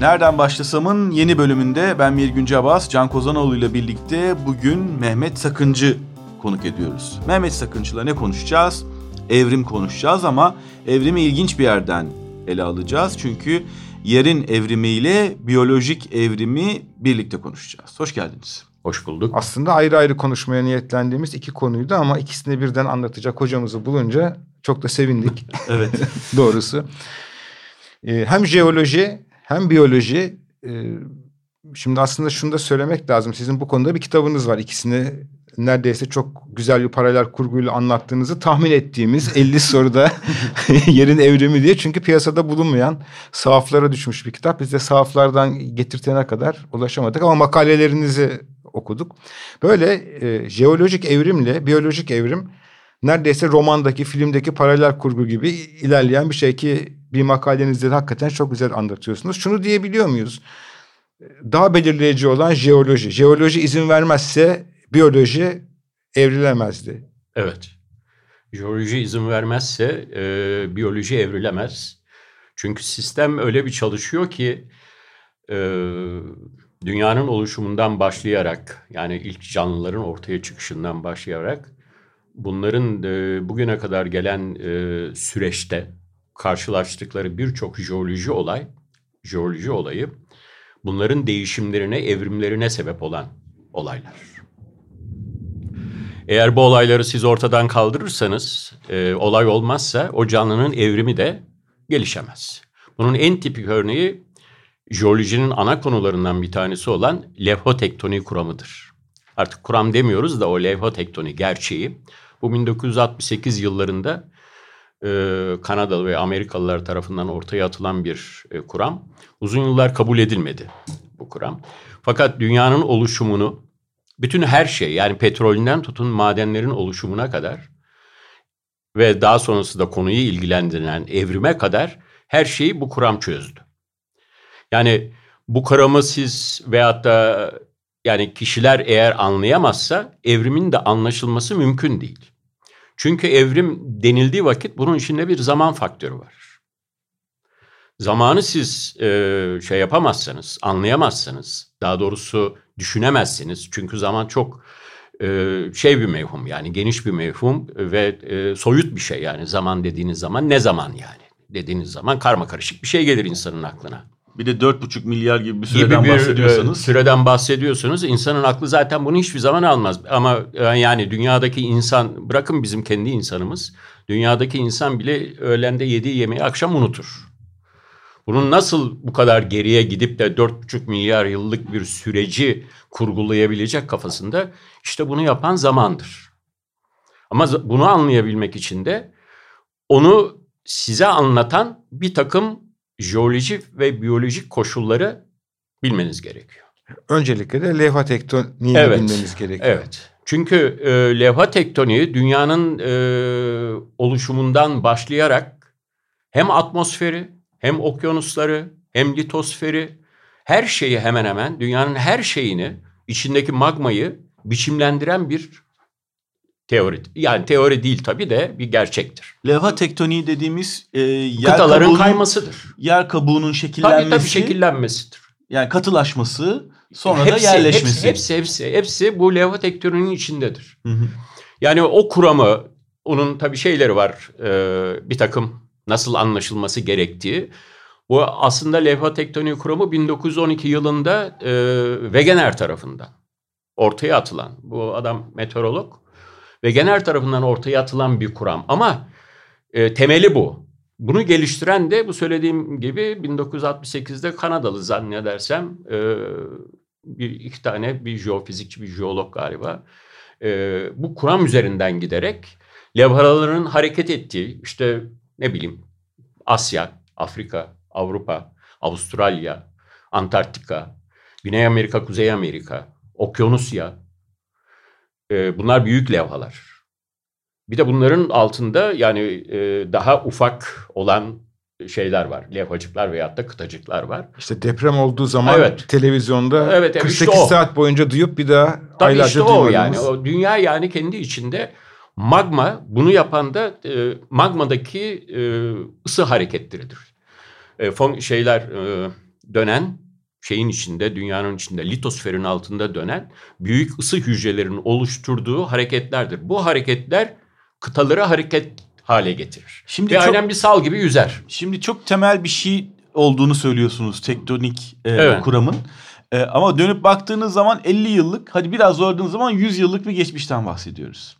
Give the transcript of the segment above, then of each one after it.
Nereden Başlasam'ın yeni bölümünde ben Mirgün Cabas, Can Kozanoğlu ile birlikte bugün Mehmet Sakıncı konuk ediyoruz. Mehmet Sakıncı'la ne konuşacağız? Evrim konuşacağız ama evrimi ilginç bir yerden ele alacağız. Çünkü yerin evrimiyle biyolojik evrimi birlikte konuşacağız. Hoş geldiniz. Hoş bulduk. Aslında ayrı ayrı konuşmaya niyetlendiğimiz iki konuydu ama ikisini birden anlatacak hocamızı bulunca çok da sevindik. evet. Doğrusu. Ee, hem jeoloji hem biyoloji. Ee, şimdi aslında şunu da söylemek lazım. Sizin bu konuda bir kitabınız var. İkisini neredeyse çok güzel bir paralel kurguyla anlattığınızı tahmin ettiğimiz 50 soruda yerin evrimi diye. Çünkü piyasada bulunmayan sahaflara düşmüş bir kitap. Biz de sahaflardan getirtene kadar ulaşamadık ama makalelerinizi okuduk. Böyle e, jeolojik evrimle biyolojik evrim neredeyse romandaki, filmdeki paralel kurgu gibi ilerleyen bir şey ki bir makalenizde de hakikaten çok güzel anlatıyorsunuz. Şunu diyebiliyor muyuz? Daha belirleyici olan jeoloji. Jeoloji izin vermezse biyoloji evrilemezdi. Evet. Jeoloji izin vermezse e, biyoloji evrilemez. Çünkü sistem öyle bir çalışıyor ki e, dünyanın oluşumundan başlayarak yani ilk canlıların ortaya çıkışından başlayarak bunların e, bugüne kadar gelen e, süreçte karşılaştıkları birçok jeoloji olay, jeoloji olayı bunların değişimlerine, evrimlerine sebep olan olaylar. Eğer bu olayları siz ortadan kaldırırsanız, e, olay olmazsa o canlının evrimi de gelişemez. Bunun en tipik örneği jeolojinin ana konularından bir tanesi olan levhotektoni kuramıdır. Artık kuram demiyoruz da o levhotektoni gerçeği. Bu 1968 yıllarında Kanadalı ve Amerikalılar tarafından ortaya atılan bir e, kuram. Uzun yıllar kabul edilmedi bu kuram. Fakat dünyanın oluşumunu bütün her şey yani petrolünden tutun madenlerin oluşumuna kadar ve daha sonrası da konuyu ilgilendiren evrime kadar her şeyi bu kuram çözdü. Yani bu kuramı siz veyahut da yani kişiler eğer anlayamazsa evrimin de anlaşılması mümkün değil. Çünkü evrim denildiği vakit bunun içinde bir zaman faktörü var. Zamanı siz e, şey yapamazsanız, anlayamazsanız, daha doğrusu düşünemezsiniz. Çünkü zaman çok e, şey bir mevhum yani geniş bir mevhum ve e, soyut bir şey yani zaman dediğiniz zaman ne zaman yani dediğiniz zaman karma karışık bir şey gelir insanın aklına. Bir de dört buçuk milyar gibi bir süreden gibi bir, bahsediyorsanız. E, süreden bahsediyorsunuz. insanın aklı zaten bunu hiçbir zaman almaz. Ama e, yani dünyadaki insan bırakın bizim kendi insanımız. Dünyadaki insan bile öğlende yediği yemeği akşam unutur. Bunun nasıl bu kadar geriye gidip de dört buçuk milyar yıllık bir süreci kurgulayabilecek kafasında işte bunu yapan zamandır. Ama bunu anlayabilmek için de onu size anlatan bir takım jeolojik ve biyolojik koşulları bilmeniz gerekiyor. Öncelikle de levha tektoniğini evet, bilmeniz gerekiyor. Evet. Çünkü e, levha tektoniği dünyanın e, oluşumundan başlayarak hem atmosferi hem okyanusları hem litosferi her şeyi hemen hemen dünyanın her şeyini içindeki magmayı biçimlendiren bir Teori. Yani teori değil tabii de bir gerçektir. Levha tektoniği dediğimiz e, yer Kıtaların kabuğunun, kaymasıdır. Yer kabuğunun şekillenmesi. Tabii tabii şekillenmesidir. Yani katılaşması sonra hepsi, da yerleşmesi. Hepsi, hepsi, hepsi, hepsi bu levha tektoninin içindedir. Hı hı. Yani o kuramı, onun tabii şeyleri var, e, bir takım nasıl anlaşılması gerektiği. Bu aslında levha tektoniği kuramı 1912 yılında e, Wegener tarafından ortaya atılan. Bu adam meteorolog Wegener tarafından ortaya atılan bir kuram ama e, temeli bu. Bunu geliştiren de bu söylediğim gibi 1968'de Kanadalı zannedersem e, bir iki tane bir jeofizikçi bir jeolog galiba e, bu kuram üzerinden giderek levhaların hareket ettiği işte ne bileyim Asya, Afrika, Avrupa, Avustralya, Antarktika, Güney Amerika, Kuzey Amerika, Okyanusya e, bunlar büyük levhalar. Bir de bunların altında yani e, daha ufak olan şeyler var. Levhacıklar veyahut da kıtacıklar var. İşte deprem olduğu zaman evet. televizyonda evet, evet, 48 işte saat boyunca duyup bir daha Tabii aylarca işte o yani. O dünya yani kendi içinde magma bunu yapan da e, magmadaki e, ısı hareketleridir. E, fon, şeyler e, dönen şeyin içinde, dünyanın içinde, litosferin altında dönen büyük ısı hücrelerinin oluşturduğu hareketlerdir. Bu hareketler kıtaları hareket hale getirir. Şimdi Ve çok, aynen bir sal gibi yüzer. Şimdi çok temel bir şey olduğunu söylüyorsunuz tektonik e, evet. kuramın. E, ama dönüp baktığınız zaman 50 yıllık, hadi biraz zorladığınız zaman 100 yıllık bir geçmişten bahsediyoruz.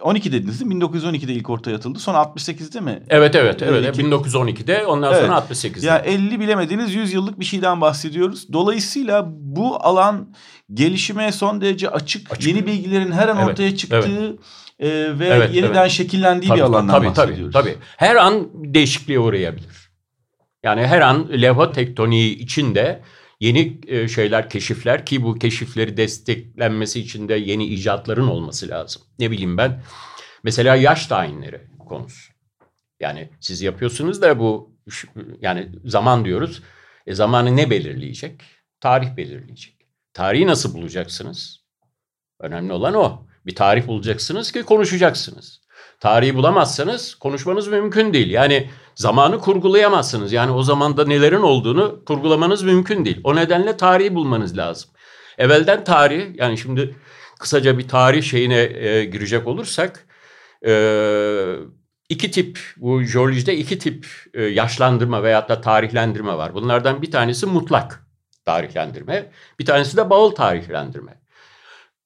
12 dediniz değil mi? 1912'de ilk ortaya atıldı. Sonra 68'de mi? Evet evet evet. 1912'de ondan evet. sonra 68'de. Ya 50 bilemediğiniz 100 yıllık bir şeyden bahsediyoruz. Dolayısıyla bu alan gelişime son derece açık. açık. Yeni bilgilerin her an evet. ortaya çıktığı evet. E, ve evet, yeniden evet. şekillendiği tabii, bir alandan tabii, bahsediyoruz. Tabii tabii. Her an değişikliğe uğrayabilir. Yani her an levha tektoniği içinde yeni e, şeyler, keşifler ki bu keşifleri desteklenmesi için de yeni icatların olması lazım. Ne bileyim ben mesela yaş tayinleri konusu. Yani siz yapıyorsunuz da bu yani zaman diyoruz. E zamanı ne belirleyecek? Tarih belirleyecek. Tarihi nasıl bulacaksınız? Önemli olan o. Bir tarih bulacaksınız ki konuşacaksınız. Tarihi bulamazsanız konuşmanız mümkün değil. Yani zamanı kurgulayamazsınız. Yani o zamanda nelerin olduğunu kurgulamanız mümkün değil. O nedenle tarihi bulmanız lazım. Evvelden tarih yani şimdi kısaca bir tarih şeyine e, girecek olursak e, iki tip bu jeolojide iki tip e, yaşlandırma veyahut da tarihlendirme var. Bunlardan bir tanesi mutlak tarihlendirme, bir tanesi de bağıl tarihlendirme.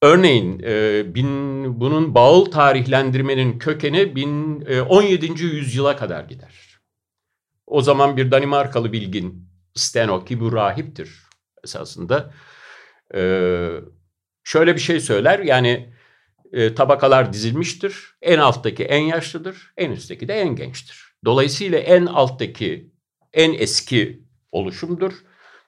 Örneğin e, bin, bunun bağıl tarihlendirmenin kökeni bin, e, 17. yüzyıla kadar gider. O zaman bir Danimarkalı bilgin Steno ki bu rahiptir esasında. E, şöyle bir şey söyler yani e, tabakalar dizilmiştir. En alttaki en yaşlıdır, en üstteki de en gençtir. Dolayısıyla en alttaki en eski oluşumdur.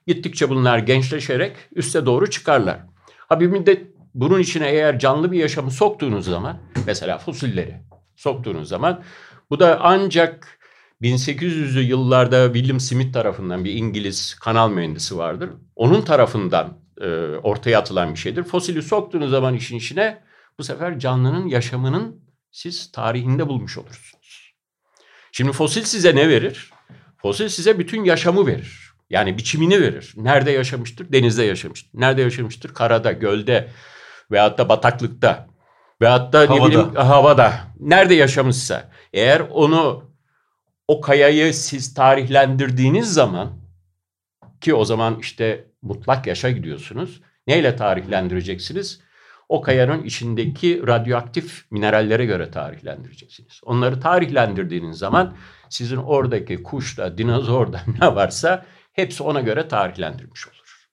Gittikçe bunlar gençleşerek üste doğru çıkarlar. Ha bir müddet bunun içine eğer canlı bir yaşamı soktuğunuz zaman mesela fosilleri soktuğunuz zaman bu da ancak 1800'lü yıllarda William Smith tarafından bir İngiliz kanal mühendisi vardır. Onun tarafından e, ortaya atılan bir şeydir. Fosili soktuğunuz zaman işin içine bu sefer canlının yaşamının siz tarihinde bulmuş olursunuz. Şimdi fosil size ne verir? Fosil size bütün yaşamı verir. Yani biçimini verir. Nerede yaşamıştır? Denizde yaşamıştır. Nerede yaşamıştır? Karada, gölde, veyahut da bataklıkta veyahut da havada. ne bileyim havada nerede yaşamışsa eğer onu o kayayı siz tarihlendirdiğiniz zaman ki o zaman işte mutlak yaşa gidiyorsunuz. Neyle tarihlendireceksiniz? O kayanın içindeki radyoaktif minerallere göre tarihlendireceksiniz. Onları tarihlendirdiğiniz zaman sizin oradaki kuşta, dinozorda ne varsa hepsi ona göre tarihlendirmiş olur.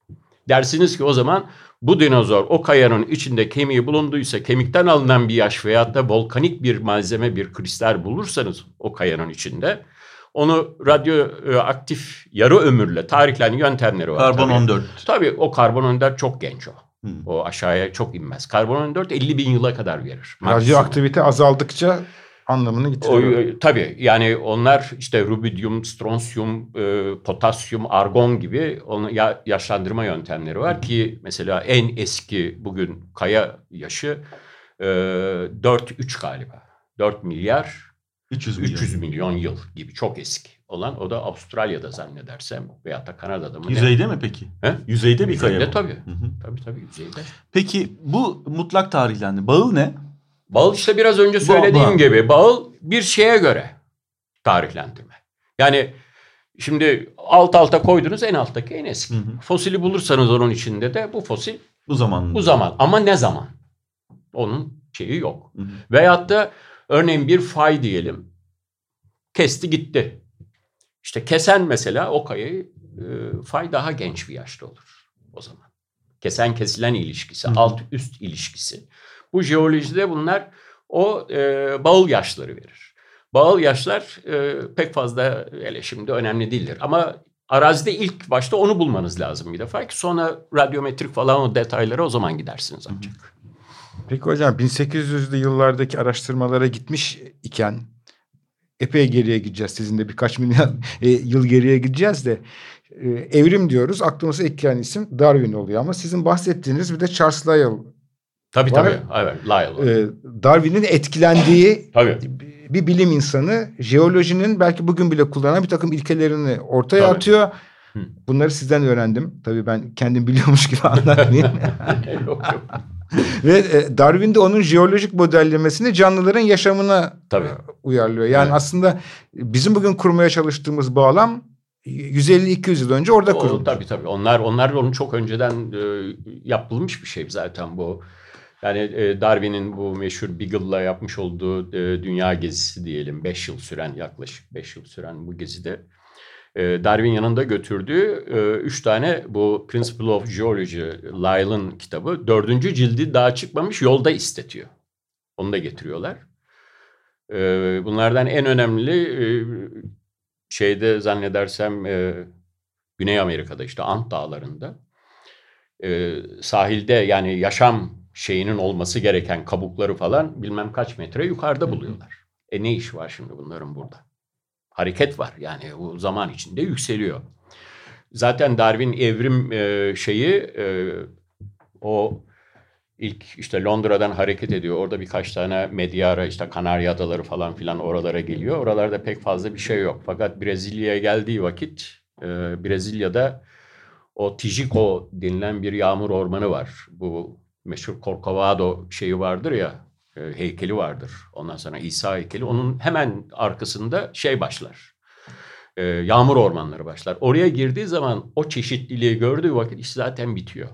Dersiniz ki o zaman bu dinozor o kayanın içinde kemiği bulunduysa kemikten alınan bir yaş veyahut da volkanik bir malzeme bir kristal bulursanız o kayanın içinde onu radyoaktif yarı ömürle tarihlen yöntemleri var. Karbon tabii. 14. Tabii o karbon 14 çok genç o. Hmm. O aşağıya çok inmez. Karbon 14 50 bin yıla kadar verir. Radyoaktivite azaldıkça anlamını yitiriyor. O, tabii yani onlar işte rubidium, stronsiyum, e, potasyum, argon gibi onun ya, yaşlandırma yöntemleri var ki mesela en eski bugün kaya yaşı e, 4-3 galiba. 4 milyar 300 milyon. 300 milyon yıl gibi çok eski olan o da Avustralya'da zannedersem veya da Kanada'da mı? Yüzeyde ne? mi peki? He? Yüzeyde bir kaya Yüzeyde tabii. Hı hı. Tabii tabii yüzeyde. Peki bu mutlak tarihlendi. Bağıl ne? Bağıl işte biraz önce söylediğim bağıl. gibi bağıl bir şeye göre tarihlendirme. Yani şimdi alt alta koydunuz en alttaki en eski. Hı hı. Fosili bulursanız onun içinde de bu fosil bu zaman. Bu zaman ama ne zaman? Onun şeyi yok. Hı hı. Veyahut da örneğin bir fay diyelim. Kesti gitti. İşte kesen mesela o kayayı e, fay daha genç bir yaşta olur o zaman. Kesen kesilen ilişkisi, hı. alt üst ilişkisi. Bu jeolojide bunlar o e, bağıl yaşları verir. Bağıl yaşlar e, pek fazla hele şimdi önemli değildir. Ama arazide ilk başta onu bulmanız lazım bir defa ki sonra radyometrik falan o detaylara o zaman gidersiniz ancak. Peki hocam 1800'lü yıllardaki araştırmalara gitmiş iken epey geriye gideceğiz. Sizin de birkaç milyon e, yıl geriye gideceğiz de e, evrim diyoruz. Aklımıza ilk gelen isim Darwin oluyor ama sizin bahsettiğiniz bir de Charles Lyell Tabii var. tabii. Evet, Lyell. Ee, Darwin'in etkilendiği tabii. bir bilim insanı jeolojinin belki bugün bile kullanan bir takım ilkelerini ortaya tabii. atıyor. Bunları sizden öğrendim. Tabii ben kendim biliyormuş gibi anlatmayayım. yok, yok. Ve e, Darwin de onun jeolojik modellemesini canlıların yaşamına Tabii. uyarlıyor. Yani evet. aslında bizim bugün kurmaya çalıştığımız bağlam 150-200 yıl önce orada kuruldu. Tabii tabii. Onlar onlar onun çok önceden e, yapılmış bir şey zaten bu. Yani e, Darwin'in bu meşhur Beagle'la yapmış olduğu e, dünya gezisi diyelim 5 yıl süren yaklaşık 5 yıl süren bu gezide e, Darwin yanında götürdüğü e, üç tane bu Principle of Geology, Lyell'ın kitabı dördüncü cildi daha çıkmamış yolda istetiyor. Onu da getiriyorlar. E, bunlardan en önemli şeyde zannedersem Güney Amerika'da işte Ant Dağları'nda sahilde yani yaşam şeyinin olması gereken kabukları falan bilmem kaç metre yukarıda buluyorlar. E ne iş var şimdi bunların burada? hareket var. Yani o zaman içinde yükseliyor. Zaten Darwin evrim e, şeyi e, o ilk işte Londra'dan hareket ediyor. Orada birkaç tane Medyara işte Kanarya Adaları falan filan oralara geliyor. Oralarda pek fazla bir şey yok. Fakat Brezilya'ya geldiği vakit e, Brezilya'da o Tijico denilen bir yağmur ormanı var. Bu meşhur Corcovado şeyi vardır ya e, heykeli vardır. Ondan sonra İsa heykeli. Onun hemen arkasında şey başlar. E, yağmur ormanları başlar. Oraya girdiği zaman o çeşitliliği gördüğü vakit iş zaten bitiyor.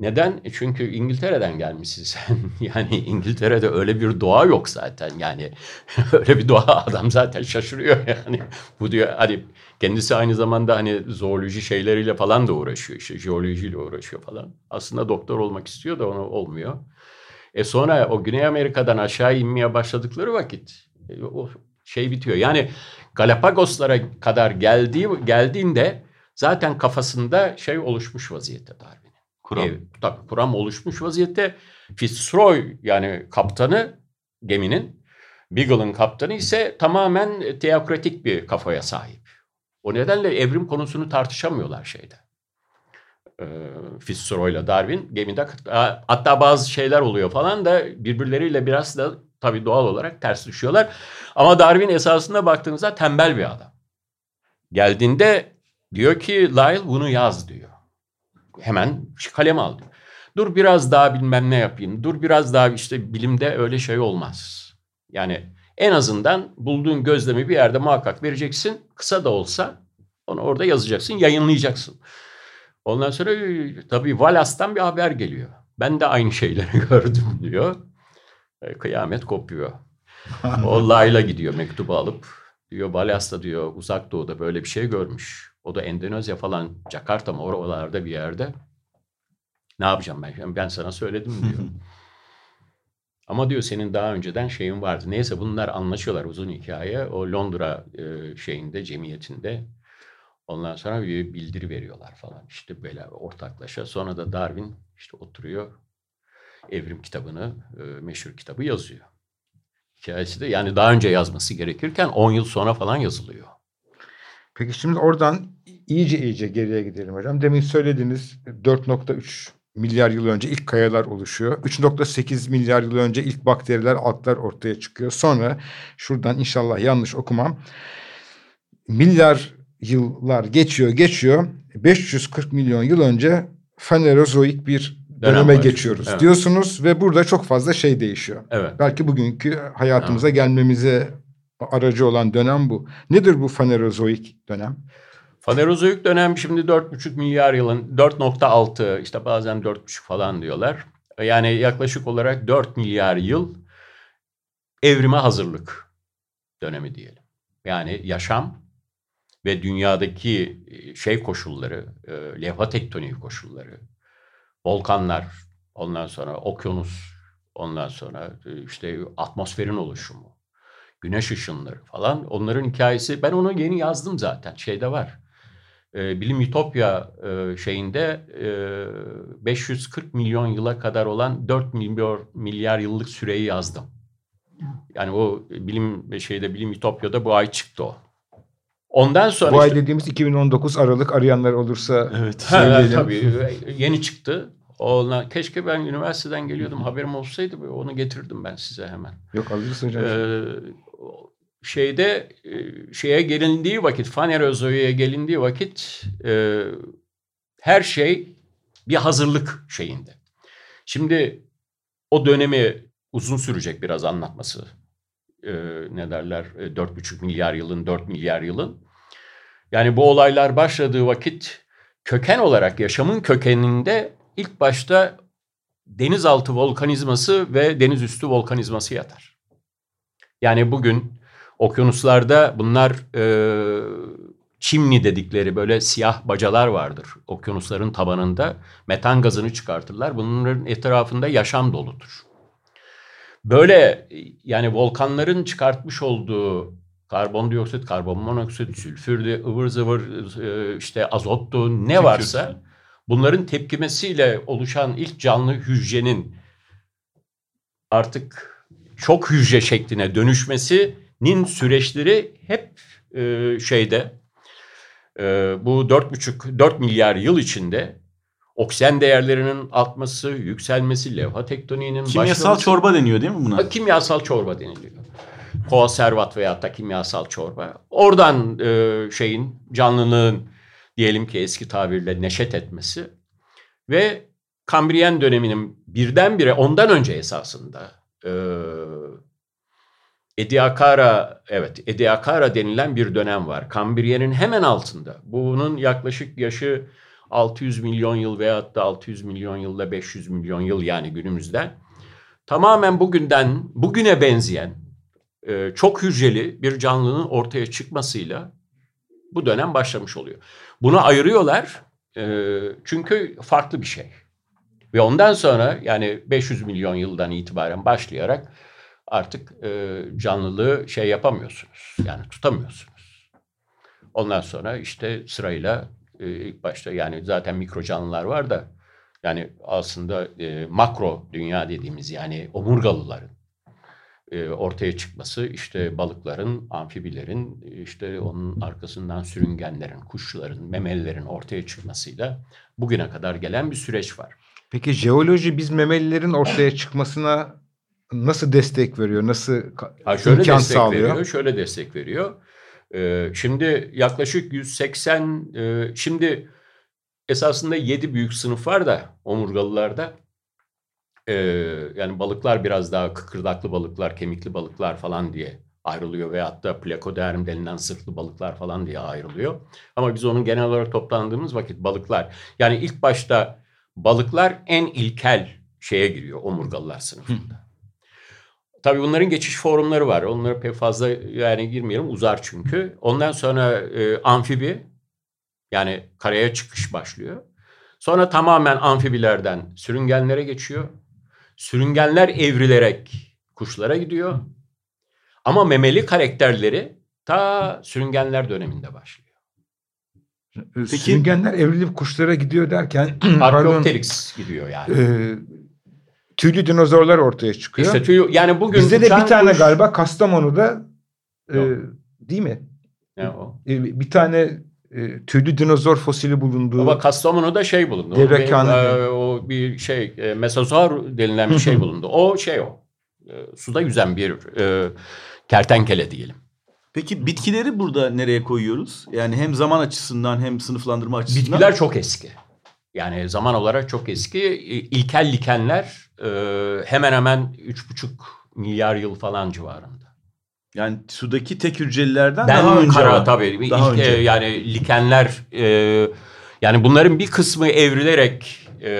Neden? E, çünkü İngiltere'den gelmişsin sen. yani İngiltere'de öyle bir doğa yok zaten. Yani öyle bir doğa adam zaten şaşırıyor yani. Bu diyor hani kendisi aynı zamanda hani zooloji şeyleriyle falan da uğraşıyor. işte jeolojiyle uğraşıyor falan. Aslında doktor olmak istiyor da onu olmuyor. E sonra o Güney Amerika'dan aşağı inmeye başladıkları vakit e, o şey bitiyor. Yani Galapagoslara kadar geldiği geldiğinde zaten kafasında şey oluşmuş vaziyette Darwin'in. Kuram. E, tabii kuram oluşmuş vaziyette. Fitzroy yani kaptanı geminin Beagle'ın kaptanı ise tamamen teokratik bir kafaya sahip. O nedenle evrim konusunu tartışamıyorlar şeyde e, Fitzroy ile Darwin gemide hatta bazı şeyler oluyor falan da birbirleriyle biraz da tabii doğal olarak ters düşüyorlar. Ama Darwin esasında baktığınızda tembel bir adam. Geldiğinde diyor ki Lyle bunu yaz diyor. Hemen kalem al diyor. Dur biraz daha bilmem ne yapayım. Dur biraz daha işte bilimde öyle şey olmaz. Yani en azından bulduğun gözlemi bir yerde muhakkak vereceksin. Kısa da olsa onu orada yazacaksın, yayınlayacaksın. Ondan sonra tabii Valas'tan bir haber geliyor. Ben de aynı şeyleri gördüm diyor. E, kıyamet kopuyor. o Layla gidiyor mektubu alıp diyor Valas'ta diyor uzak doğuda böyle bir şey görmüş. O da Endonezya falan Jakarta mı oralarda bir yerde. Ne yapacağım ben? Ben sana söyledim diyor. Ama diyor senin daha önceden şeyin vardı. Neyse bunlar anlaşıyorlar uzun hikaye. O Londra e, şeyinde, cemiyetinde Ondan sonra bir bildiri veriyorlar falan. İşte böyle ortaklaşa. Sonra da Darwin işte oturuyor evrim kitabını, e, meşhur kitabı yazıyor. Hikayesi de yani daha önce yazması gerekirken 10 yıl sonra falan yazılıyor. Peki şimdi oradan iyice iyice geriye gidelim hocam. Demin söylediğiniz 4.3 milyar yıl önce ilk kayalar oluşuyor. 3.8 milyar yıl önce ilk bakteriler, altlar ortaya çıkıyor. Sonra şuradan inşallah yanlış okumam. Milyar yıllar geçiyor geçiyor. 540 milyon yıl önce Fenerozoik bir döneme Dönem geçiyoruz evet. diyorsunuz ve burada çok fazla şey değişiyor. Evet. Belki bugünkü hayatımıza evet. gelmemize aracı olan dönem bu. Nedir bu Fenerozoik dönem? Fenerozoik dönem şimdi 4,5 milyar yılın 4.6 işte bazen 4,5 falan diyorlar. Yani yaklaşık olarak 4 milyar yıl evrime hazırlık dönemi diyelim. Yani yaşam ve dünyadaki e, şey koşulları, e, levha tektoniği koşulları, volkanlar, ondan sonra okyanus, ondan sonra e, işte atmosferin oluşumu, güneş ışınları falan onların hikayesi ben onu yeni yazdım zaten şeyde var. E, Bilim Ütopya e, şeyinde e, 540 milyon yıla kadar olan 4 milyar, milyar yıllık süreyi yazdım. Yani o bilim şeyde Bilim Ütopya'da bu ay çıktı o. Ondan sonra... Bu işte, ay dediğimiz 2019 Aralık arayanlar olursa evet. söyleyelim. Ha, tabii yeni çıktı. Ona, keşke ben üniversiteden geliyordum haberim olsaydı onu getirdim ben size hemen. Yok alırız hocam. Ee, şeyde e, şeye gelindiği vakit Fanerozo'ya gelindiği vakit e, her şey bir hazırlık şeyinde. Şimdi o dönemi uzun sürecek biraz anlatması. E, ne derler? E, dört buçuk milyar yılın, dört milyar yılın. Yani bu olaylar başladığı vakit köken olarak yaşamın kökeninde ilk başta denizaltı volkanizması ve denizüstü volkanizması yatar. Yani bugün okyanuslarda bunlar e, çimni dedikleri böyle siyah bacalar vardır. Okyanusların tabanında metan gazını çıkartırlar. Bunların etrafında yaşam doludur. Böyle yani volkanların çıkartmış olduğu karbondioksit, karbon monoksit, sülfürdü, ıvır zıvır e, işte azottu ne varsa bunların tepkimesiyle oluşan ilk canlı hücrenin artık çok hücre şekline dönüşmesinin süreçleri hep e, şeyde e, bu dört buçuk dört milyar yıl içinde oksijen değerlerinin artması, yükselmesi, levha tektoniğinin Kimyasal başlaması, çorba deniyor değil mi buna? kimyasal çorba deniliyor. Konservat veya da kimyasal çorba. Oradan e, şeyin canlılığın diyelim ki eski tabirle neşet etmesi ve Kambriyen döneminin birdenbire ondan önce esasında e, evet Ediacara denilen bir dönem var. Kambriyenin hemen altında. Bunun yaklaşık yaşı 600 milyon yıl veyahut da 600 milyon yılla 500 milyon yıl yani günümüzden. Tamamen bugünden bugüne benzeyen çok hücreli bir canlının ortaya çıkmasıyla bu dönem başlamış oluyor. Bunu ayırıyorlar çünkü farklı bir şey. Ve ondan sonra yani 500 milyon yıldan itibaren başlayarak artık e, canlılığı şey yapamıyorsunuz. Yani tutamıyorsunuz. Ondan sonra işte sırayla e, ilk başta yani zaten mikro canlılar var da yani aslında e, makro dünya dediğimiz yani omurgalıların e, ortaya çıkması işte balıkların, amfibilerin, işte onun arkasından sürüngenlerin, kuşların, memelilerin ortaya çıkmasıyla bugüne kadar gelen bir süreç var. Peki jeoloji biz memelilerin ortaya çıkmasına nasıl destek veriyor? Nasıl ha, şöyle imkan destek sağlıyor? Veriyor, şöyle destek veriyor. Ee, şimdi yaklaşık 180 e, şimdi esasında 7 büyük sınıf var da omurgalılarda. Ee, yani balıklar biraz daha kıkırdaklı balıklar, kemikli balıklar falan diye ayrılıyor ve hatta plakoderm denilen sırtlı balıklar falan diye ayrılıyor. Ama biz onun genel olarak toplandığımız vakit balıklar yani ilk başta balıklar en ilkel şeye giriyor omurgalılar sınıfında. Tabii bunların geçiş formları var. Onlara pek fazla yani girmeyelim uzar çünkü. Ondan sonra e, amfibi yani karaya çıkış başlıyor. Sonra tamamen amfibilerden sürüngenlere geçiyor. Sürüngenler evrilerek kuşlara gidiyor. Ama memeli karakterleri ta sürüngenler döneminde başlıyor. Peki, Sürüngenler evrilip kuşlara gidiyor derken Archaeopteryx gidiyor yani. E, tüylü dinozorlar ortaya çıkıyor. İşte tüy yani bugün Bizde de bir tane kuş... galiba Kastamonu'da e, değil mi? Ne o? E, bir tane e, tüylü dinozor fosili bulundu. Ama Kastamonu'da şey bulundu. Devrekhane. O, e, o bir şey e, mesozoar denilen bir şey bulundu. O şey o. E, suda yüzen bir e, kertenkele diyelim. Peki bitkileri burada nereye koyuyoruz? Yani hem zaman açısından hem sınıflandırma açısından. Bitkiler çok eski. Yani zaman olarak çok eski. İlkel likenler e, hemen hemen üç buçuk milyar yıl falan civarında. Yani sudaki tek hücrelilerden ben daha önce. Kara, tabii. Daha İlk, önce. E, yani likenler e, yani bunların bir kısmı evrilerek e,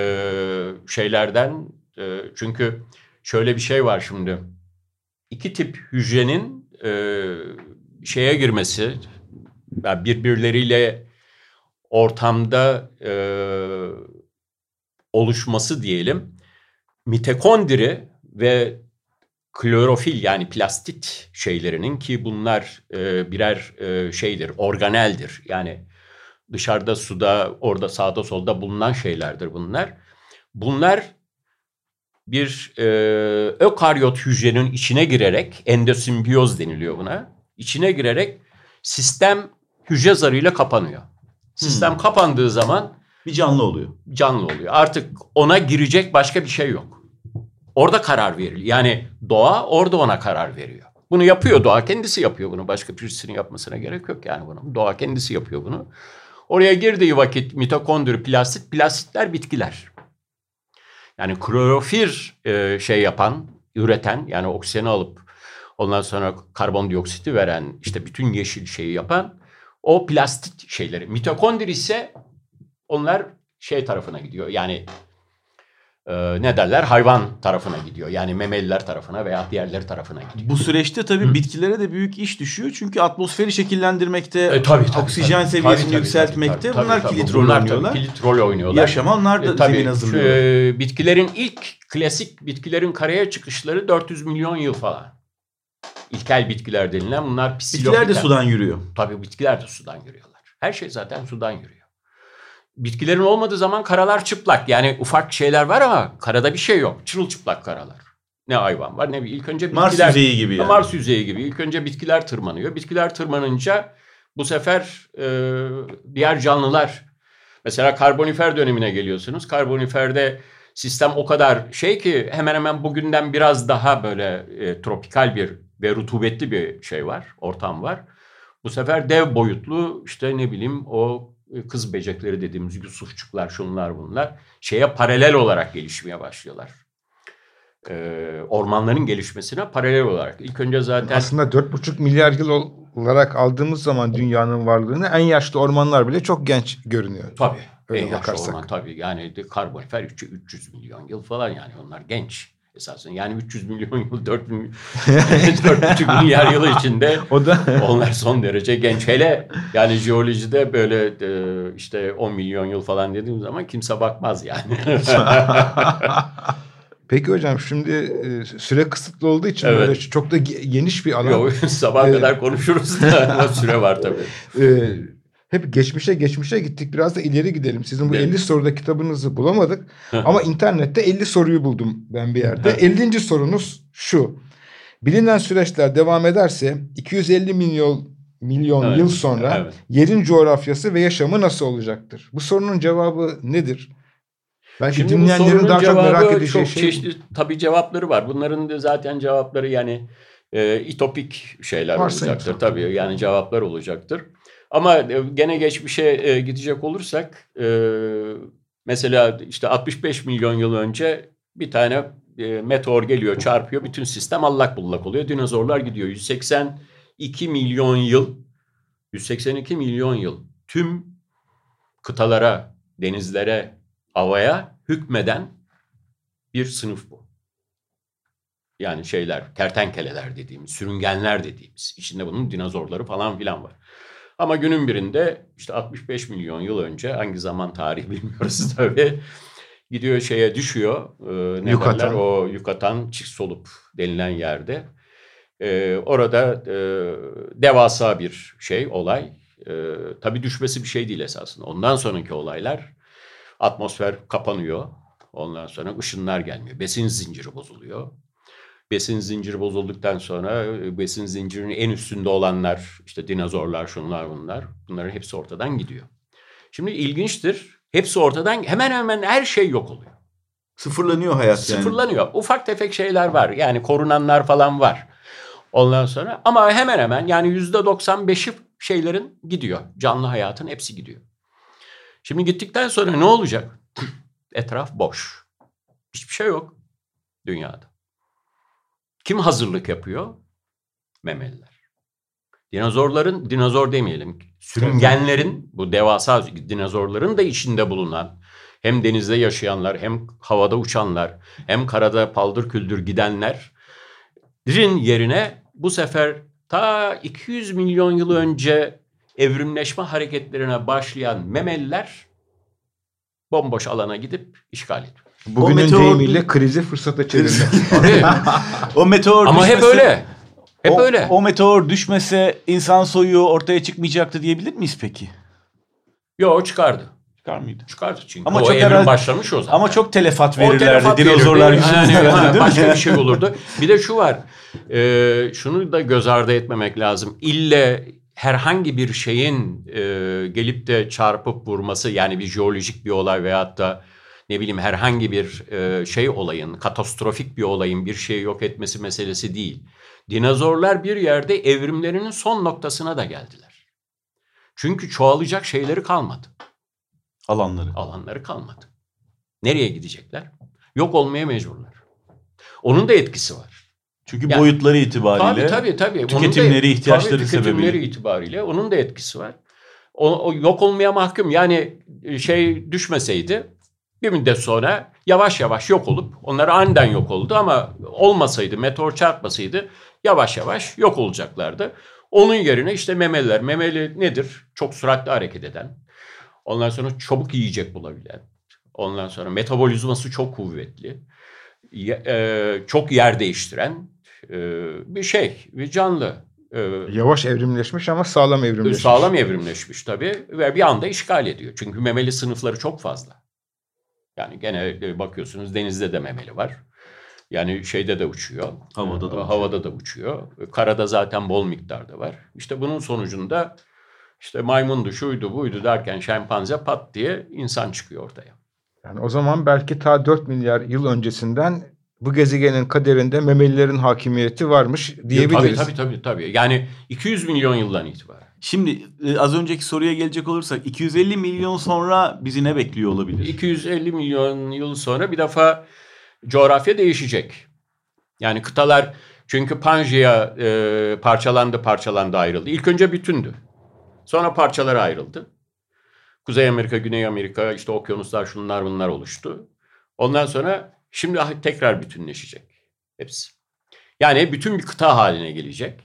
şeylerden e, çünkü şöyle bir şey var şimdi. İki tip hücrenin e, şeye girmesi yani birbirleriyle ortamda e, oluşması diyelim mitokondri ve klorofil yani plastit şeylerinin ki bunlar e, birer e, şeydir, organeldir. Yani dışarıda suda, orada sağda solda bulunan şeylerdir bunlar. Bunlar bir e, ökaryot hücrenin içine girerek, endosimbiyoz deniliyor buna. İçine girerek sistem hücre zarıyla kapanıyor. Sistem hmm. kapandığı zaman bir canlı oluyor. Canlı oluyor. Artık ona girecek başka bir şey yok. Orada karar veriliyor. Yani doğa orada ona karar veriyor. Bunu yapıyor doğa kendisi yapıyor bunu. Başka birisinin yapmasına gerek yok yani bunu. Doğa kendisi yapıyor bunu. Oraya girdiği vakit mitokondri, plastit, plastitler bitkiler. Yani klorofir e, şey yapan, üreten yani oksijeni alıp ondan sonra karbondioksiti veren işte bütün yeşil şeyi yapan o plastik şeyleri. Mitokondri ise onlar şey tarafına gidiyor. Yani e, ne derler hayvan tarafına gidiyor. Yani memeliler tarafına veya diğerleri tarafına gidiyor. Bu süreçte tabii Hı. bitkilere de büyük iş düşüyor. Çünkü atmosferi şekillendirmekte, e, tabii, tabii, oksijen tabii, seviyesini tabii, yükseltmekte tabii, tabii, bunlar tabii, kilit rol bunlar oynuyorlar. Tabii, kilit rol oynuyorlar. Yaşama onlar da e, tabii, zemin hazırlıyor. E, bitkilerin ilk klasik bitkilerin karaya çıkışları 400 milyon yıl falan. İlkel bitkiler denilen bunlar psilofitler. Bitkiler de sudan yürüyor. Tabii bitkiler de sudan yürüyorlar. Her şey zaten sudan yürüyor. Bitkilerin olmadığı zaman karalar çıplak. Yani ufak şeyler var ama karada bir şey yok. Çırılçıplak karalar. Ne hayvan var ne bir. İlk önce bitkiler... Mars yüzeyi gibi yani. Mars yüzeyi gibi. İlk önce bitkiler tırmanıyor. Bitkiler tırmanınca bu sefer e, diğer canlılar... Mesela karbonifer dönemine geliyorsunuz. Karboniferde sistem o kadar şey ki hemen hemen bugünden biraz daha böyle e, tropikal bir ve rutubetli bir şey var, ortam var. Bu sefer dev boyutlu işte ne bileyim o kız becekleri dediğimiz Yusufçuklar şunlar bunlar şeye paralel olarak gelişmeye başlıyorlar. Ee, ormanların gelişmesine paralel olarak. İlk önce zaten... Aslında 4,5 milyar yıl olarak aldığımız zaman dünyanın varlığını en yaşlı ormanlar bile çok genç görünüyor. Tabii. Öyle en yaşlı orman tabii. Yani karbonifer 300 milyon yıl falan yani onlar genç esasında. Yani 300 milyon yıl, 4 milyon, 4,5 milyar yıl içinde o da onlar son derece genç. Hele yani jeolojide böyle e, işte 10 milyon yıl falan dediğim zaman kimse bakmaz yani. Peki hocam şimdi e, süre kısıtlı olduğu için evet. böyle çok da geniş bir alan. Yok sabah ee, kadar konuşuruz da süre var tabii. E, hep geçmişe geçmişe gittik. Biraz da ileri gidelim. Sizin bu evet. 50 soruda kitabınızı bulamadık. Ama internette 50 soruyu buldum ben bir yerde. 50. sorunuz şu. Bilinen süreçler devam ederse 250 milyon milyon evet. yıl sonra evet. yerin coğrafyası ve yaşamı nasıl olacaktır? Bu sorunun cevabı nedir? Belki Şimdi dinleyenlerin daha çok merak edeceği çok şey. Çeşitli, tabii cevapları var. Bunların da zaten cevapları yani e, itopik şeyler Varsa olacaktır. Tabii yani cevaplar olacaktır. Ama e, gene geçmişe e, gidecek olursak e, mesela işte 65 milyon yıl önce bir tane meteor geliyor çarpıyor bütün sistem allak bullak oluyor. Dinozorlar gidiyor 182 milyon yıl 182 milyon yıl tüm kıtalara, denizlere, havaya hükmeden bir sınıf bu. Yani şeyler, kertenkeleler dediğimiz, sürüngenler dediğimiz. İçinde bunun dinozorları falan filan var. Ama günün birinde işte 65 milyon yıl önce hangi zaman tarih bilmiyoruz tabii. Gidiyor şeye düşüyor. E, ne Yucatan. derler o Yucatan Chicxulub denilen yerde. E, orada e, devasa bir şey olay. E, tabii düşmesi bir şey değil esasında. Ondan sonraki olaylar atmosfer kapanıyor. Ondan sonra ışınlar gelmiyor. Besin zinciri bozuluyor besin zinciri bozulduktan sonra e, besin zincirinin en üstünde olanlar işte dinozorlar şunlar bunlar bunların hepsi ortadan gidiyor. Şimdi ilginçtir. Hepsi ortadan hemen hemen her şey yok oluyor. Sıfırlanıyor hayat yani. Sıfırlanıyor. Ufak tefek şeyler var. Yani korunanlar falan var. Ondan sonra ama hemen hemen yani yüzde 95'i şeylerin gidiyor. Canlı hayatın hepsi gidiyor. Şimdi gittikten sonra ne olacak? Etraf boş. Hiçbir şey yok dünyada. Kim hazırlık yapıyor? Memeliler. Dinozorların, dinozor demeyelim, sürüngenlerin, bu devasa dinozorların da içinde bulunan hem denizde yaşayanlar, hem havada uçanlar, hem karada paldır küldür gidenlerin yerine bu sefer ta 200 milyon yıl önce evrimleşme hareketlerine başlayan memeliler bomboş alana gidip işgal ediyor. Bugünün meteor... deyimiyle krizi fırsata çevirmek. o meteor Ama düşmese, hep öyle. Hep o, öyle. O meteor düşmese insan soyu ortaya çıkmayacaktı diyebilir miyiz peki? Yok çıkardı. Çıkar mıydı? Çıkardı çünkü. Ama o çok evrim herhalde, başlamış o zaman. Ama çok telefat verirlerdi. telefat Dinozorlar yüzünden. Yani, yani başka bir şey olurdu. Bir de şu var. E, şunu da göz ardı etmemek lazım. İlle herhangi bir şeyin e, gelip de çarpıp vurması yani bir jeolojik bir olay veyahut da ne bileyim herhangi bir e, şey olayın, katastrofik bir olayın bir şeyi yok etmesi meselesi değil. dinozorlar bir yerde evrimlerinin son noktasına da geldiler. Çünkü çoğalacak şeyleri kalmadı. Alanları. Alanları kalmadı. Nereye gidecekler? Yok olmaya mecburlar. Onun da etkisi var. Çünkü Yani- boyutları itibariyle Tabii tabii tabii. Onun da- tüketimleri, ihtiyaçları tabii, tüketimleri sebebiyle. itibariyle onun da etkisi var. O, o yok olmaya mahkum. Yani e, şey düşmeseydi bir müddet sonra yavaş yavaş yok olup onlar aniden yok oldu ama olmasaydı meteor çarpmasaydı yavaş yavaş yok olacaklardı. Onun yerine işte memeliler. Memeli nedir? Çok süratli hareket eden. Ondan sonra çabuk yiyecek bulabilen. Ondan sonra metabolizması çok kuvvetli. e, çok yer değiştiren e, bir şey, bir canlı. E, Yavaş evrimleşmiş ama sağlam evrimleşmiş. Sağlam evrimleşmiş tabii ve bir anda işgal ediyor. Çünkü memeli sınıfları çok fazla. Yani gene e, bakıyorsunuz denizde de memeli var. Yani şeyde de uçuyor. Havada da E, uçuyor. Havada da uçuyor. E, Karada zaten bol miktarda var. İşte bunun sonucunda işte maymundu, şuydu, buydu derken şempanze pat diye insan çıkıyor ortaya. Yani o zaman belki ta 4 milyar yıl öncesinden bu gezegenin kaderinde memelilerin hakimiyeti varmış diyebiliriz. Tabii tabii tabii. tabii. Yani 200 milyon yıldan itibaren. Şimdi e, az önceki soruya gelecek olursak 250 milyon sonra bizi ne bekliyor olabilir? 250 milyon yıl sonra bir defa coğrafya değişecek. Yani kıtalar çünkü Pangea e, parçalandı parçalandı ayrıldı. İlk önce bütündü. Sonra parçalara ayrıldı. Kuzey Amerika, Güney Amerika, işte okyanuslar şunlar bunlar oluştu. Ondan sonra şimdi ah- tekrar bütünleşecek hepsi. Yani bütün bir kıta haline gelecek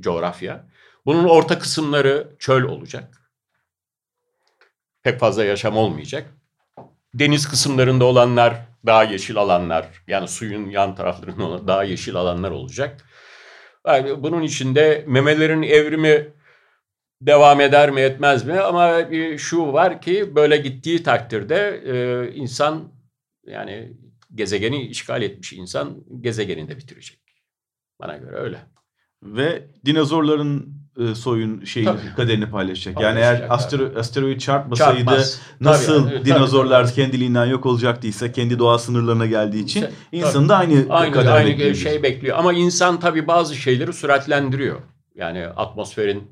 coğrafya. Bunun orta kısımları çöl olacak. Pek fazla yaşam olmayacak. Deniz kısımlarında olanlar daha yeşil alanlar, yani suyun yan taraflarında daha yeşil alanlar olacak. Yani bunun içinde memelerin evrimi devam eder mi etmez mi? Ama bir şu var ki böyle gittiği takdirde e, insan yani gezegeni işgal etmiş insan gezegenini de bitirecek. Bana göre öyle. Ve dinozorların e, soyun şeyin Tabii. kaderini paylaşacak. Yani eğer astero, asteroid çarpmasaydı Çarpmaz. nasıl Tabii, tabii, dinozorlar tabii. kendiliğinden yok olacaktıysa kendi doğa sınırlarına geldiği için insanın da aynı, Aynı, kader aynı bekleyebilir. şey bekliyor. Ama insan tabii bazı şeyleri süratlendiriyor. Yani atmosferin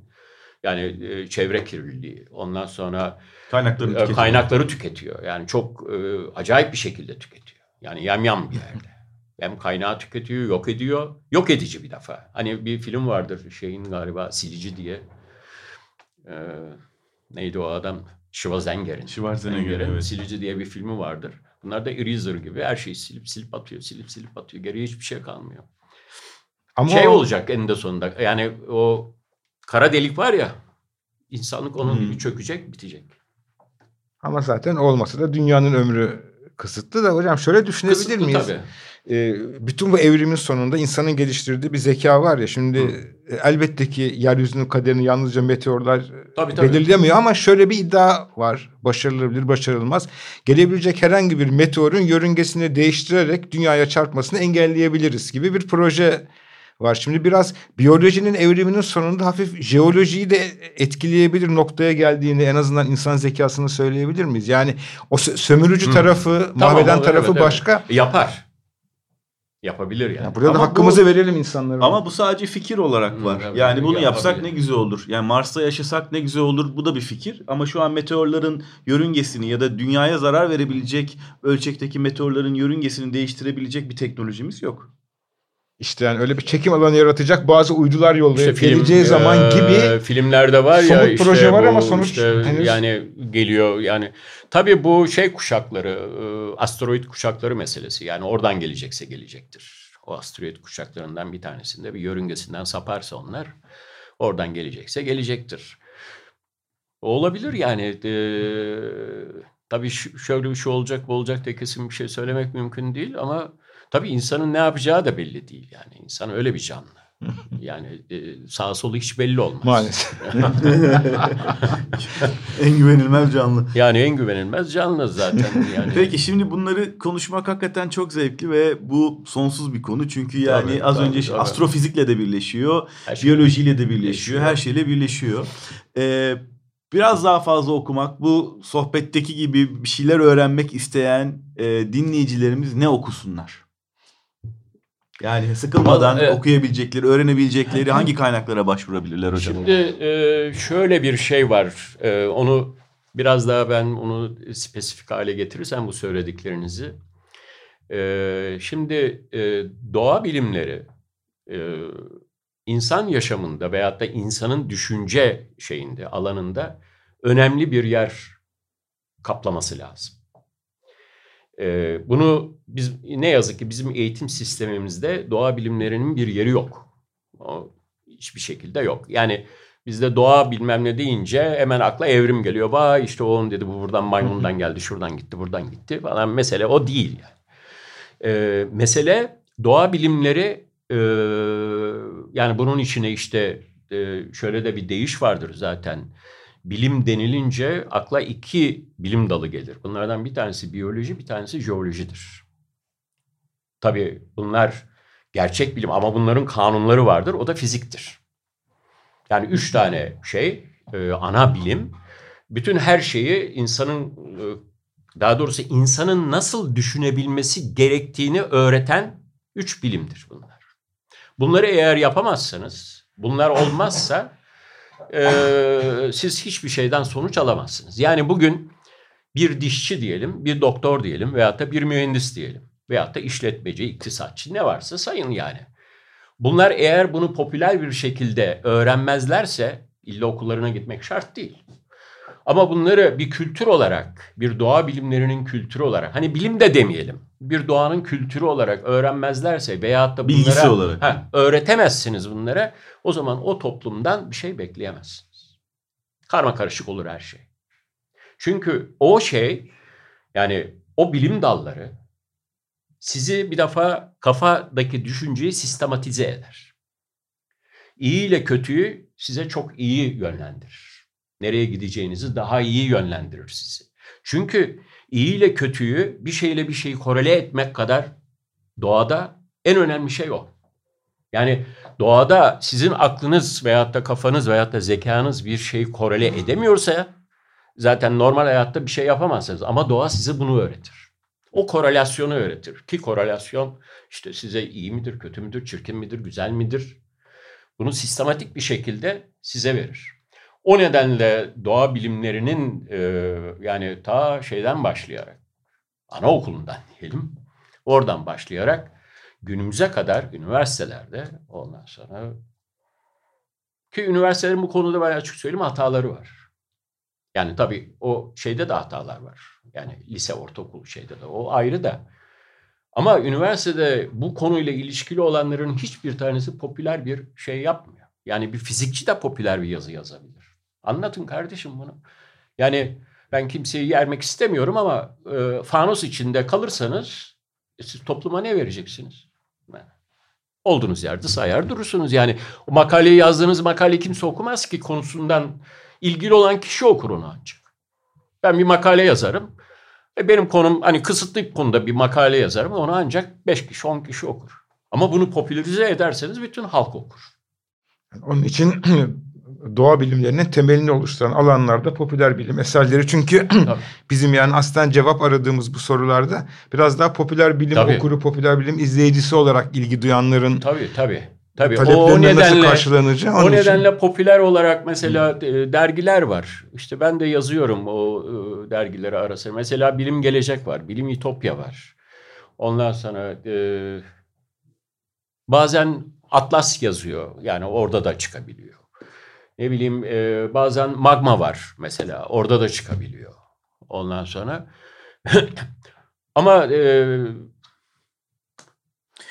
yani e, çevre kirliliği. Ondan sonra Kaynakların e, tüketimi. kaynakları tüketiyor. Yani çok e, acayip bir şekilde tüketiyor. Yani yamyam bir yerde. Hem kaynağı tüketiyor, yok ediyor. Yok edici bir defa. Hani bir film vardır şeyin galiba Silici diye. E, neydi o adam? Schwarzenegger'in. Schwarzenegger, evet. Silici diye bir filmi vardır. Bunlar da Eraser gibi her şeyi silip silip atıyor, silip silip atıyor. Geriye hiçbir şey kalmıyor. Ama şey o- olacak eninde sonunda. Yani o kara delik var ya, insanlık onun Hmm. gibi çökecek, bitecek. Ama zaten olmasa da dünyanın ömrü kısıtlı da hocam şöyle düşünebilir Kısıtlı miyiz? tabii. Ee, bütün bu evrimin sonunda insanın geliştirdiği bir zeka var ya. Şimdi e, elbette ki yeryüzünün kaderini yalnızca meteorlar e, Tabii, tabii. belirlemiyor ama şöyle bir iddia var. Başarılabilir, başarılmaz. Gelebilecek herhangi bir meteorun yörüngesini değiştirerek dünyaya çarpmasını engelleyebiliriz gibi bir proje var. Şimdi biraz biyolojinin evriminin sonunda hafif jeolojiyi de etkileyebilir noktaya geldiğini en azından insan zekasını söyleyebilir miyiz? Yani o sö- sömürücü tarafı, Tamam, mahveden evet, tarafı evet. başka. Yapar. Yapabilir yani. Yani burada Ama da bu- hakkımızı verelim insanlara. Ama bu sadece fikir olarak Hı, var. evet, yani bunu yapabilir. yapsak ne güzel olur. Yani Mars'ta yaşasak ne güzel olur. Bu da bir fikir. Ama şu an meteorların yörüngesini ya da dünyaya zarar verebilecek ölçekteki meteorların yörüngesini değiştirebilecek bir teknolojimiz yok. İşte yani öyle bir çekim alanı yaratacak bazı uydular yollayıp İşte film, geleceği zaman e, gibi filmlerde var ya somut işte proje var bu ama sonuç işte henüz- yani geliyor yani tabii bu şey kuşakları e, asteroid kuşakları meselesi yani oradan gelecekse gelecektir. O asteroid kuşaklarından bir tanesinde bir yörüngesinden saparsa onlar oradan gelecekse gelecektir. Olabilir yani e, tabii şöyle bir şey olacak bu olacak diye kesin bir şey söylemek mümkün değil ama tabii insanın ne yapacağı da belli değil yani insan öyle bir canlı. Yani e, sağ solu hiç belli olmaz. maalesef. en güvenilmez canlı. Yani en güvenilmez canlı zaten. Yani Peki şimdi bunları konuşmak hakikaten çok zevkli ve bu sonsuz bir konu. Çünkü yani Tabii, az tabii, önce tabii. astrofizikle de birleşiyor, Her şey biyolojiyle de birleşiyor, birleşiyor. her şeyle birleşiyor. Ee, biraz daha fazla okumak, bu sohbetteki gibi bir şeyler öğrenmek isteyen e, dinleyicilerimiz ne okusunlar? Yani sıkılmadan Evet. okuyabilecekleri, öğrenebilecekleri hangi kaynaklara başvurabilirler hocam? Şimdi e, şöyle bir şey var. E, onu biraz daha ben onu spesifik hale getirirsem bu söylediklerinizi. E, şimdi e, doğa bilimleri e, insan yaşamında veyahut da insanın düşünce şeyinde, alanında önemli bir yer kaplaması lazım. E, bunu biz ne yazık ki bizim eğitim sistemimizde doğa bilimlerinin bir yeri yok. O hiçbir şekilde yok. Yani bizde doğa bilmem ne deyince hemen akla evrim geliyor. Vay işte o dedi bu buradan maymundan geldi, şuradan gitti, buradan gitti falan. Mesele o değil yani. Ee, mesele doğa bilimleri e, yani bunun içine işte e, şöyle de bir deyiş vardır zaten. Bilim denilince akla iki bilim dalı gelir. Bunlardan bir tanesi biyoloji, bir tanesi jeolojidir. Tabii bunlar gerçek bilim ama bunların kanunları vardır. O da fiziktir. Yani üç tane şey, e, ana bilim. Bütün her şeyi insanın, e, daha doğrusu insanın nasıl düşünebilmesi gerektiğini öğreten üç bilimdir bunlar. Bunları eğer yapamazsanız, bunlar olmazsa e, siz hiçbir şeyden sonuç alamazsınız. Yani bugün bir dişçi diyelim, bir doktor diyelim veyahut da bir mühendis diyelim veyahut da işletmeci, iktisatçı ne varsa sayın yani. Bunlar eğer bunu popüler bir şekilde öğrenmezlerse illa okullarına gitmek şart değil. Ama bunları bir kültür olarak, bir doğa bilimlerinin kültürü olarak, hani bilim de demeyelim, bir doğanın kültürü olarak öğrenmezlerse veyahut da bunlara Bilgisi olarak. Ha, öğretemezsiniz bunlara, o zaman o toplumdan bir şey bekleyemezsiniz. Karma karışık olur her şey. Çünkü o şey, yani o bilim dalları sizi bir defa kafadaki düşünceyi sistematize eder. İyi ile kötüyü size çok iyi yönlendirir. Nereye gideceğinizi daha iyi yönlendirir sizi. Çünkü iyi ile kötüyü bir şeyle bir şeyi korele etmek kadar doğada en önemli şey o. Yani doğada sizin aklınız veyahut da kafanız veyahut da zekanız bir şeyi korele edemiyorsa zaten normal hayatta bir şey yapamazsınız. Ama doğa size bunu öğretir. O korelasyonu öğretir. Ki korelasyon işte size iyi midir, kötü müdür, çirkin midir, güzel midir? Bunu sistematik bir şekilde size verir. O nedenle doğa bilimlerinin e, yani ta şeyden başlayarak, anaokulundan diyelim, oradan başlayarak günümüze kadar üniversitelerde ondan sonra ki üniversitelerin bu konuda ben açık söyleyeyim hataları var. Yani tabii o şeyde de hatalar var. Yani lise, ortaokul şeyde de o ayrı da. Ama üniversitede bu konuyla ilişkili olanların hiçbir tanesi popüler bir şey yapmıyor. Yani bir fizikçi de popüler bir yazı yazabilir. Anlatın kardeşim bunu. Yani ben kimseyi yermek istemiyorum ama e, fanus içinde kalırsanız e, siz topluma ne vereceksiniz? Yani, olduğunuz yerde sayar durursunuz. Yani o makaleyi yazdığınız makale kimse okumaz ki konusundan ilgili olan kişi okur onu ancak. Ben bir makale yazarım. E benim konum hani kısıtlı bir konuda bir makale yazarım. Onu ancak 5 kişi 10 kişi okur. Ama bunu popülerize ederseniz bütün halk okur. Onun için doğa bilimlerinin temelini oluşturan alanlarda popüler bilim eserleri. Çünkü bizim yani aslen cevap aradığımız bu sorularda biraz daha popüler bilim Tabii. okuru, popüler bilim izleyicisi olarak ilgi duyanların Tabii tabii. Tabii. O nasıl nedenle karşılanacağı. o onun için- nedenle popüler olarak mesela e, dergiler var. İşte ben de yazıyorum o e, dergileri arası. Mesela Bilim Gelecek var. Bilim Ütopya var. Ondan sonra e, bazen Atlas yazıyor. Yani orada da çıkabiliyor. Ne bileyim e, bazen Magma var mesela. Orada da çıkabiliyor. Ondan sonra ama e,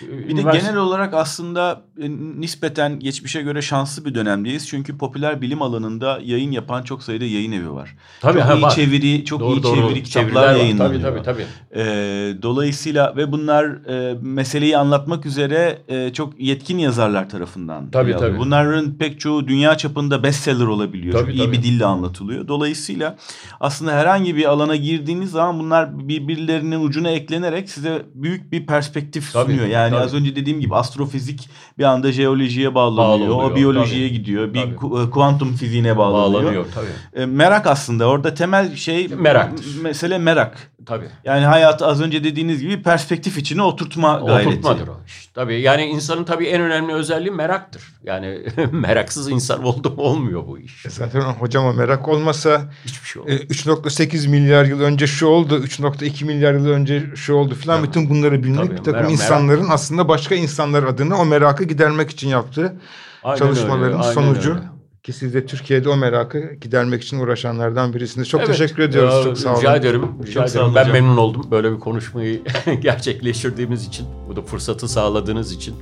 Bir de genel olarak aslında nispeten geçmişe göre şanslı bir dönemdeyiz. Çünkü popüler bilim alanında yayın yapan çok sayıda yayın evi var. Tabii, çok ha, iyi var. çeviri, çok Doğru, iyi doğru. çeviri kitaplar yayınlanıyor. Tabii tabii tabii. Ee, dolayısıyla ve bunlar e, meseleyi anlatmak üzere e, çok yetkin yazarlar tarafından. Tabii, tabii. Bunların pek çoğu dünya çapında bestseller olabiliyor. Tabii, çok iyi tabii. bir dille anlatılıyor. Dolayısıyla aslında herhangi bir alana girdiğiniz zaman bunlar birbirlerinin ucuna eklenerek size büyük bir perspektif Tabii, sunuyor. Yani tabii. az önce dediğim gibi astrofizik bir anda jeolojiye bağlanıyor. Bağlanıyor, o biyolojiye tabii. gidiyor. Bir Tabii. ku- kuantum fiziğine bağlanıyor. Bağlanıyor tabii. E, merak aslında orada temel şey Meraktır. mesele merak. Tabii. Yani hayatı az önce dediğiniz gibi perspektif içine oturtma gayreti. Oturtmadır o iş. Tabii yani insanın tabii en önemli özelliği meraktır. Yani meraksız insan oldu mu olmuyor bu iş. E Zaten hocam o merak olmasa Hiçbir şey e, olmuyor. 3.8 milyar yıl önce şu oldu, 3.2 milyar yıl önce şu oldu filan Tabii. bütün bunları bilmek Tabii, bir takım merak- insanların aslında başka insanlar adına o merakı gidermek için yaptığı Aynen çalışmaların öyle, sonucu. öyle. Ki siz de Türkiye'de o merakı gidermek için uğraşanlardan birisiniz. Çok Evet. teşekkür ediyoruz. Ya, çok sağ olun. Rica ederim. Rica Çok sağ ederim. olun Ben memnun oldum böyle bir konuşmayı gerçekleştirdiğimiz için. Bu da fırsatı sağladığınız için.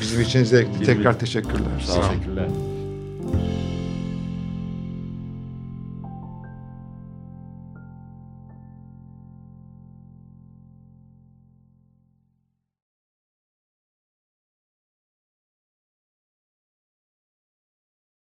Bizim için zevkli. Bizim- Tekrar teşekkürler. Sağ olun. Teşekkürler.